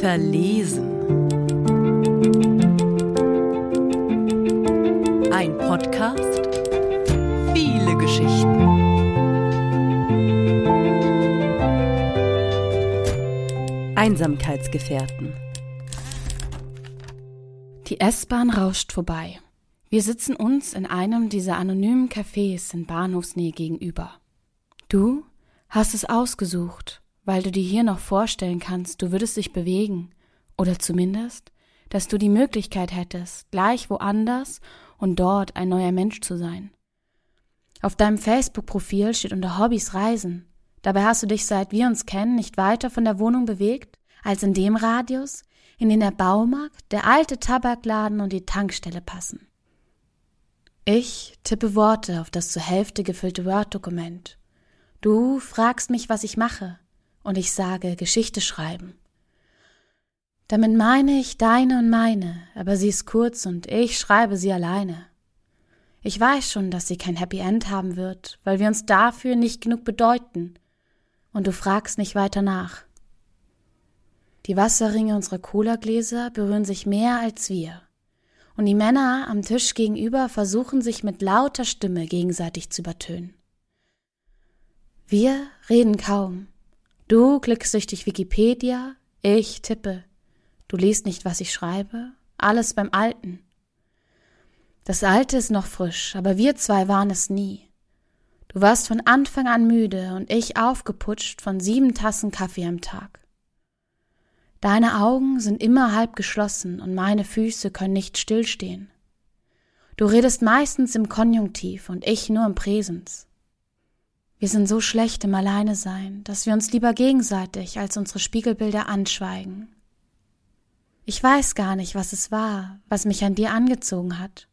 Verlesen. Ein Podcast. Viele Geschichten. Einsamkeitsgefährten. Die S-Bahn rauscht vorbei. Wir sitzen uns in einem dieser anonymen Cafés in Bahnhofsnähe gegenüber. Du hast es ausgesucht, weil du dir hier noch vorstellen kannst, du würdest dich bewegen, oder zumindest, dass du die Möglichkeit hättest, gleich woanders und dort ein neuer Mensch zu sein. Auf deinem Facebook-Profil steht unter Hobbys Reisen. Dabei hast du dich, seit wir uns kennen, nicht weiter von der Wohnung bewegt, als in dem Radius, in den der Baumarkt, der alte Tabakladen und die Tankstelle passen. Ich tippe Worte auf das zur Hälfte gefüllte Word-Dokument. Du fragst mich, was ich mache, und ich sage Geschichte schreiben. Damit meine ich deine und meine, aber sie ist kurz und ich schreibe sie alleine. Ich weiß schon, dass sie kein Happy End haben wird, weil wir uns dafür nicht genug bedeuten, und du fragst nicht weiter nach. Die Wasserringe unserer Cola-Gläser berühren sich mehr als wir und die Männer am Tisch gegenüber versuchen sich mit lauter Stimme gegenseitig zu übertönen. Wir reden kaum. Du dich Wikipedia, ich tippe. Du liest nicht, was ich schreibe, alles beim Alten. Das Alte ist noch frisch, aber wir zwei waren es nie. Du warst von Anfang an müde und ich aufgeputscht von sieben Tassen Kaffee am Tag. Deine Augen sind immer halb geschlossen und meine Füße können nicht stillstehen. Du redest meistens im Konjunktiv und ich nur im Präsens. Wir sind so schlecht im Alleine sein, dass wir uns lieber gegenseitig als unsere Spiegelbilder anschweigen. Ich weiß gar nicht, was es war, was mich an dir angezogen hat.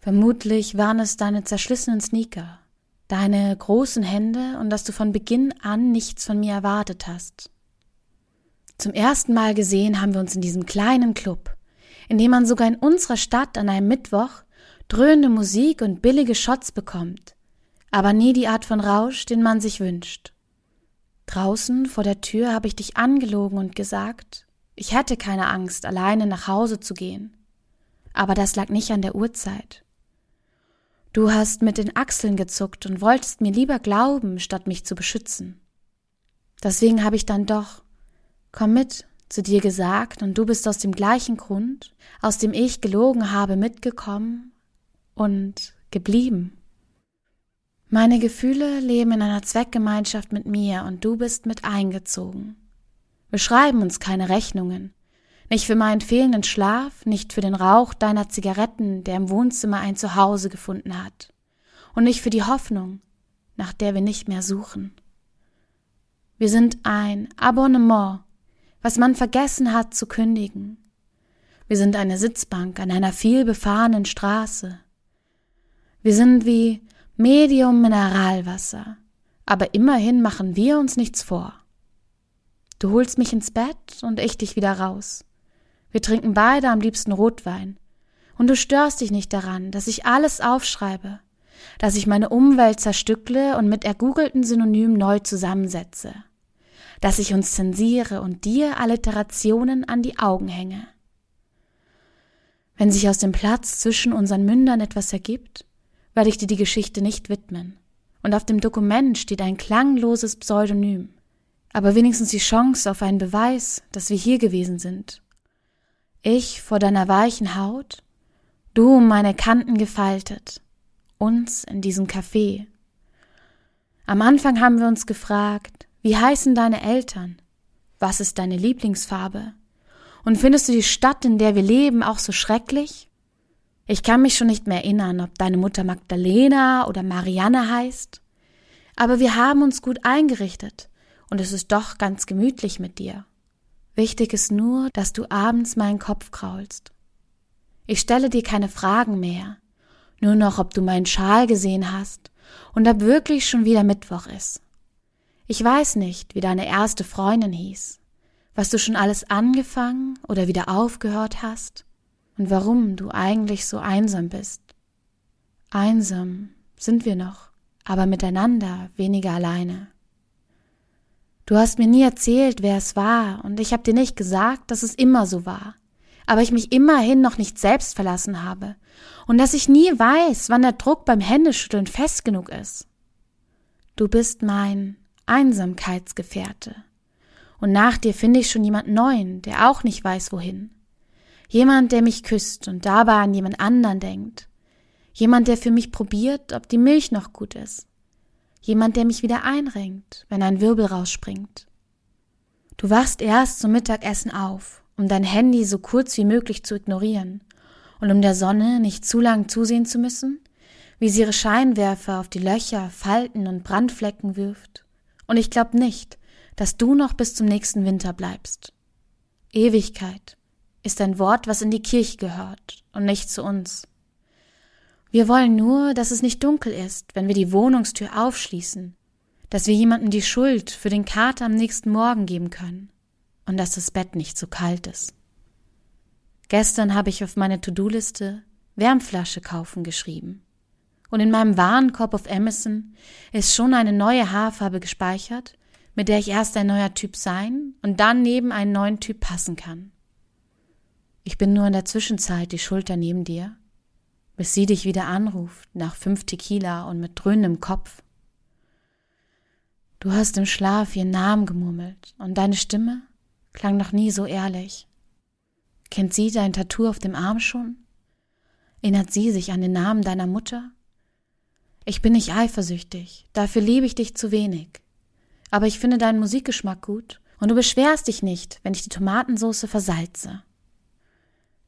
Vermutlich waren es deine zerschlissenen Sneaker, deine großen Hände und dass du von Beginn an nichts von mir erwartet hast. Zum ersten Mal gesehen haben wir uns in diesem kleinen Club, in dem man sogar in unserer Stadt an einem Mittwoch dröhnende Musik und billige Shots bekommt, aber nie die Art von Rausch, den man sich wünscht. Draußen vor der Tür habe ich dich angelogen und gesagt, ich hätte keine Angst, alleine nach Hause zu gehen. Aber das lag nicht an der Uhrzeit. Du hast mit den Achseln gezuckt und wolltest mir lieber glauben, statt mich zu beschützen. Deswegen habe ich dann doch Komm mit, zu dir gesagt, und du bist aus dem gleichen Grund, aus dem ich gelogen habe, mitgekommen und geblieben. Meine Gefühle leben in einer Zweckgemeinschaft mit mir und du bist mit eingezogen. Wir schreiben uns keine Rechnungen. Nicht für meinen fehlenden Schlaf, nicht für den Rauch deiner Zigaretten, der im Wohnzimmer ein Zuhause gefunden hat. Und nicht für die Hoffnung, nach der wir nicht mehr suchen. Wir sind ein Abonnement was man vergessen hat zu kündigen. Wir sind eine Sitzbank an einer vielbefahrenen Straße. Wir sind wie Medium Mineralwasser, aber immerhin machen wir uns nichts vor. Du holst mich ins Bett und ich dich wieder raus. Wir trinken beide am liebsten Rotwein. Und du störst dich nicht daran, dass ich alles aufschreibe, dass ich meine Umwelt zerstückle und mit ergoogelten Synonymen neu zusammensetze dass ich uns zensiere und dir Alliterationen an die Augen hänge. Wenn sich aus dem Platz zwischen unseren Mündern etwas ergibt, werde ich dir die Geschichte nicht widmen. Und auf dem Dokument steht ein klangloses Pseudonym, aber wenigstens die Chance auf einen Beweis, dass wir hier gewesen sind. Ich vor deiner weichen Haut, du um meine Kanten gefaltet, uns in diesem Café. Am Anfang haben wir uns gefragt, wie heißen deine Eltern? Was ist deine Lieblingsfarbe? Und findest du die Stadt, in der wir leben, auch so schrecklich? Ich kann mich schon nicht mehr erinnern, ob deine Mutter Magdalena oder Marianne heißt. Aber wir haben uns gut eingerichtet und es ist doch ganz gemütlich mit dir. Wichtig ist nur, dass du abends meinen Kopf kraulst. Ich stelle dir keine Fragen mehr, nur noch, ob du meinen Schal gesehen hast und ob wirklich schon wieder Mittwoch ist. Ich weiß nicht, wie deine erste Freundin hieß, was du schon alles angefangen oder wieder aufgehört hast und warum du eigentlich so einsam bist. Einsam sind wir noch, aber miteinander weniger alleine. Du hast mir nie erzählt, wer es war, und ich habe dir nicht gesagt, dass es immer so war, aber ich mich immerhin noch nicht selbst verlassen habe und dass ich nie weiß, wann der Druck beim Händeschütteln fest genug ist. Du bist mein Einsamkeitsgefährte. Und nach dir finde ich schon jemand neuen, der auch nicht weiß wohin. Jemand, der mich küsst und dabei an jemand anderen denkt. Jemand, der für mich probiert, ob die Milch noch gut ist. Jemand, der mich wieder einrenkt, wenn ein Wirbel rausspringt. Du wachst erst zum Mittagessen auf, um dein Handy so kurz wie möglich zu ignorieren und um der Sonne nicht zu lang zusehen zu müssen, wie sie ihre Scheinwerfer auf die Löcher, Falten und Brandflecken wirft. Und ich glaub nicht, dass du noch bis zum nächsten Winter bleibst. Ewigkeit ist ein Wort, was in die Kirche gehört und nicht zu uns. Wir wollen nur, dass es nicht dunkel ist, wenn wir die Wohnungstür aufschließen, dass wir jemandem die Schuld für den Kater am nächsten Morgen geben können und dass das Bett nicht zu kalt ist. Gestern habe ich auf meine To-Do-Liste Wärmflasche kaufen geschrieben und in meinem Warenkorb auf Amazon ist schon eine neue Haarfarbe gespeichert, mit der ich erst ein neuer Typ sein und dann neben einen neuen Typ passen kann. Ich bin nur in der Zwischenzeit die Schulter neben dir, bis sie dich wieder anruft nach fünf Tequila und mit dröhnendem Kopf. Du hast im Schlaf ihren Namen gemurmelt und deine Stimme klang noch nie so ehrlich. Kennt sie dein Tattoo auf dem Arm schon? Erinnert sie sich an den Namen deiner Mutter? Ich bin nicht eifersüchtig, dafür liebe ich dich zu wenig. Aber ich finde deinen Musikgeschmack gut und du beschwerst dich nicht, wenn ich die Tomatensauce versalze.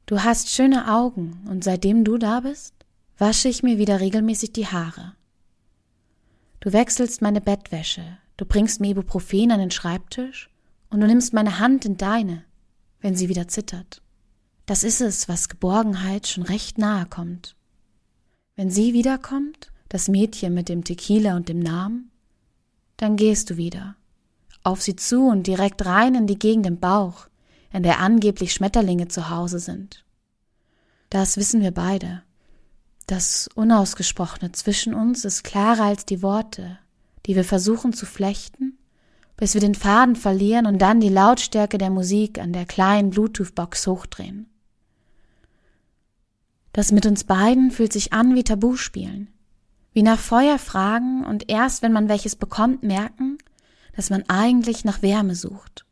Du hast schöne Augen und seitdem du da bist, wasche ich mir wieder regelmäßig die Haare. Du wechselst meine Bettwäsche, du bringst mir Ibuprofen an den Schreibtisch und du nimmst meine Hand in deine, wenn sie wieder zittert. Das ist es, was Geborgenheit schon recht nahe kommt. Wenn sie wiederkommt, das Mädchen mit dem Tequila und dem Namen, dann gehst du wieder. Auf sie zu und direkt rein in die Gegend im Bauch, in der angeblich Schmetterlinge zu Hause sind. Das wissen wir beide. Das Unausgesprochene zwischen uns ist klarer als die Worte, die wir versuchen zu flechten, bis wir den Faden verlieren und dann die Lautstärke der Musik an der kleinen Bluetooth-Box hochdrehen. Das mit uns beiden fühlt sich an wie Tabuspielen, wie nach Feuer fragen und erst wenn man welches bekommt, merken, dass man eigentlich nach Wärme sucht.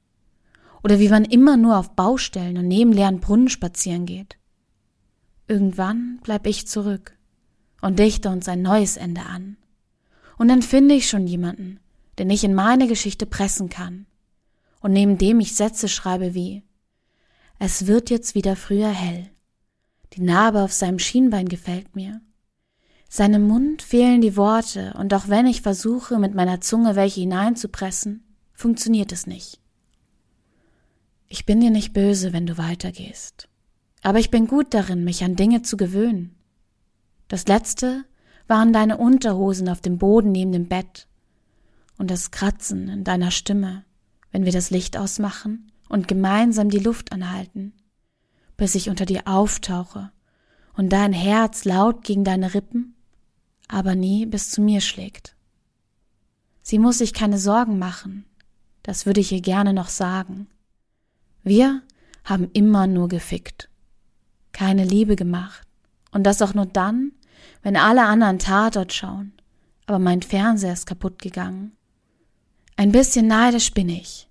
Oder wie man immer nur auf Baustellen und neben leeren Brunnen spazieren geht. Irgendwann bleib ich zurück und dichte uns ein neues Ende an. Und dann finde ich schon jemanden, den ich in meine Geschichte pressen kann. Und neben dem ich Sätze schreibe wie Es wird jetzt wieder früher hell. Die Narbe auf seinem Schienbein gefällt mir. Seinem Mund fehlen die Worte, und auch wenn ich versuche, mit meiner Zunge welche hineinzupressen, funktioniert es nicht. Ich bin dir nicht böse, wenn du weitergehst. Aber ich bin gut darin, mich an Dinge zu gewöhnen. Das letzte waren deine Unterhosen auf dem Boden neben dem Bett und das Kratzen in deiner Stimme, wenn wir das Licht ausmachen und gemeinsam die Luft anhalten, bis ich unter dir auftauche und dein Herz laut gegen deine Rippen aber nie bis zu mir schlägt. Sie muss sich keine Sorgen machen, das würde ich ihr gerne noch sagen. Wir haben immer nur gefickt, keine Liebe gemacht, und das auch nur dann, wenn alle anderen Tatort schauen, aber mein Fernseher ist kaputt gegangen. Ein bisschen neidisch bin ich,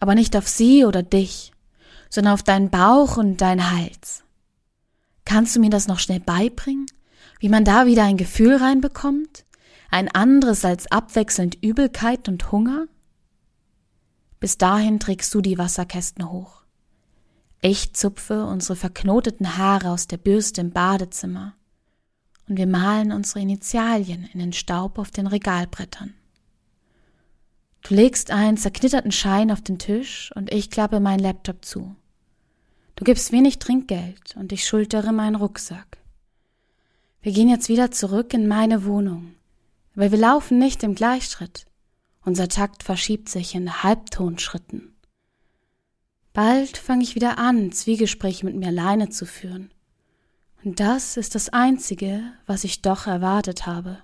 aber nicht auf sie oder dich, sondern auf deinen Bauch und deinen Hals. Kannst du mir das noch schnell beibringen? wie man da wieder ein Gefühl reinbekommt, ein anderes als abwechselnd Übelkeit und Hunger? Bis dahin trägst du die Wasserkästen hoch. Ich zupfe unsere verknoteten Haare aus der Bürste im Badezimmer und wir malen unsere Initialien in den Staub auf den Regalbrettern. Du legst einen zerknitterten Schein auf den Tisch und ich klappe meinen Laptop zu. Du gibst wenig Trinkgeld und ich schultere meinen Rucksack. Wir gehen jetzt wieder zurück in meine Wohnung. Aber wir laufen nicht im Gleichschritt. Unser Takt verschiebt sich in Halbtonschritten. Bald fange ich wieder an, Zwiegespräche mit mir alleine zu führen. Und das ist das Einzige, was ich doch erwartet habe.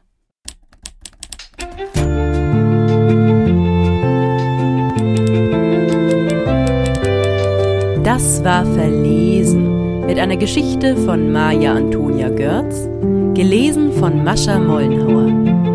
Das war Verlesen mit einer Geschichte von Maja Antonia Görz, gelesen von Mascha Mollenhauer.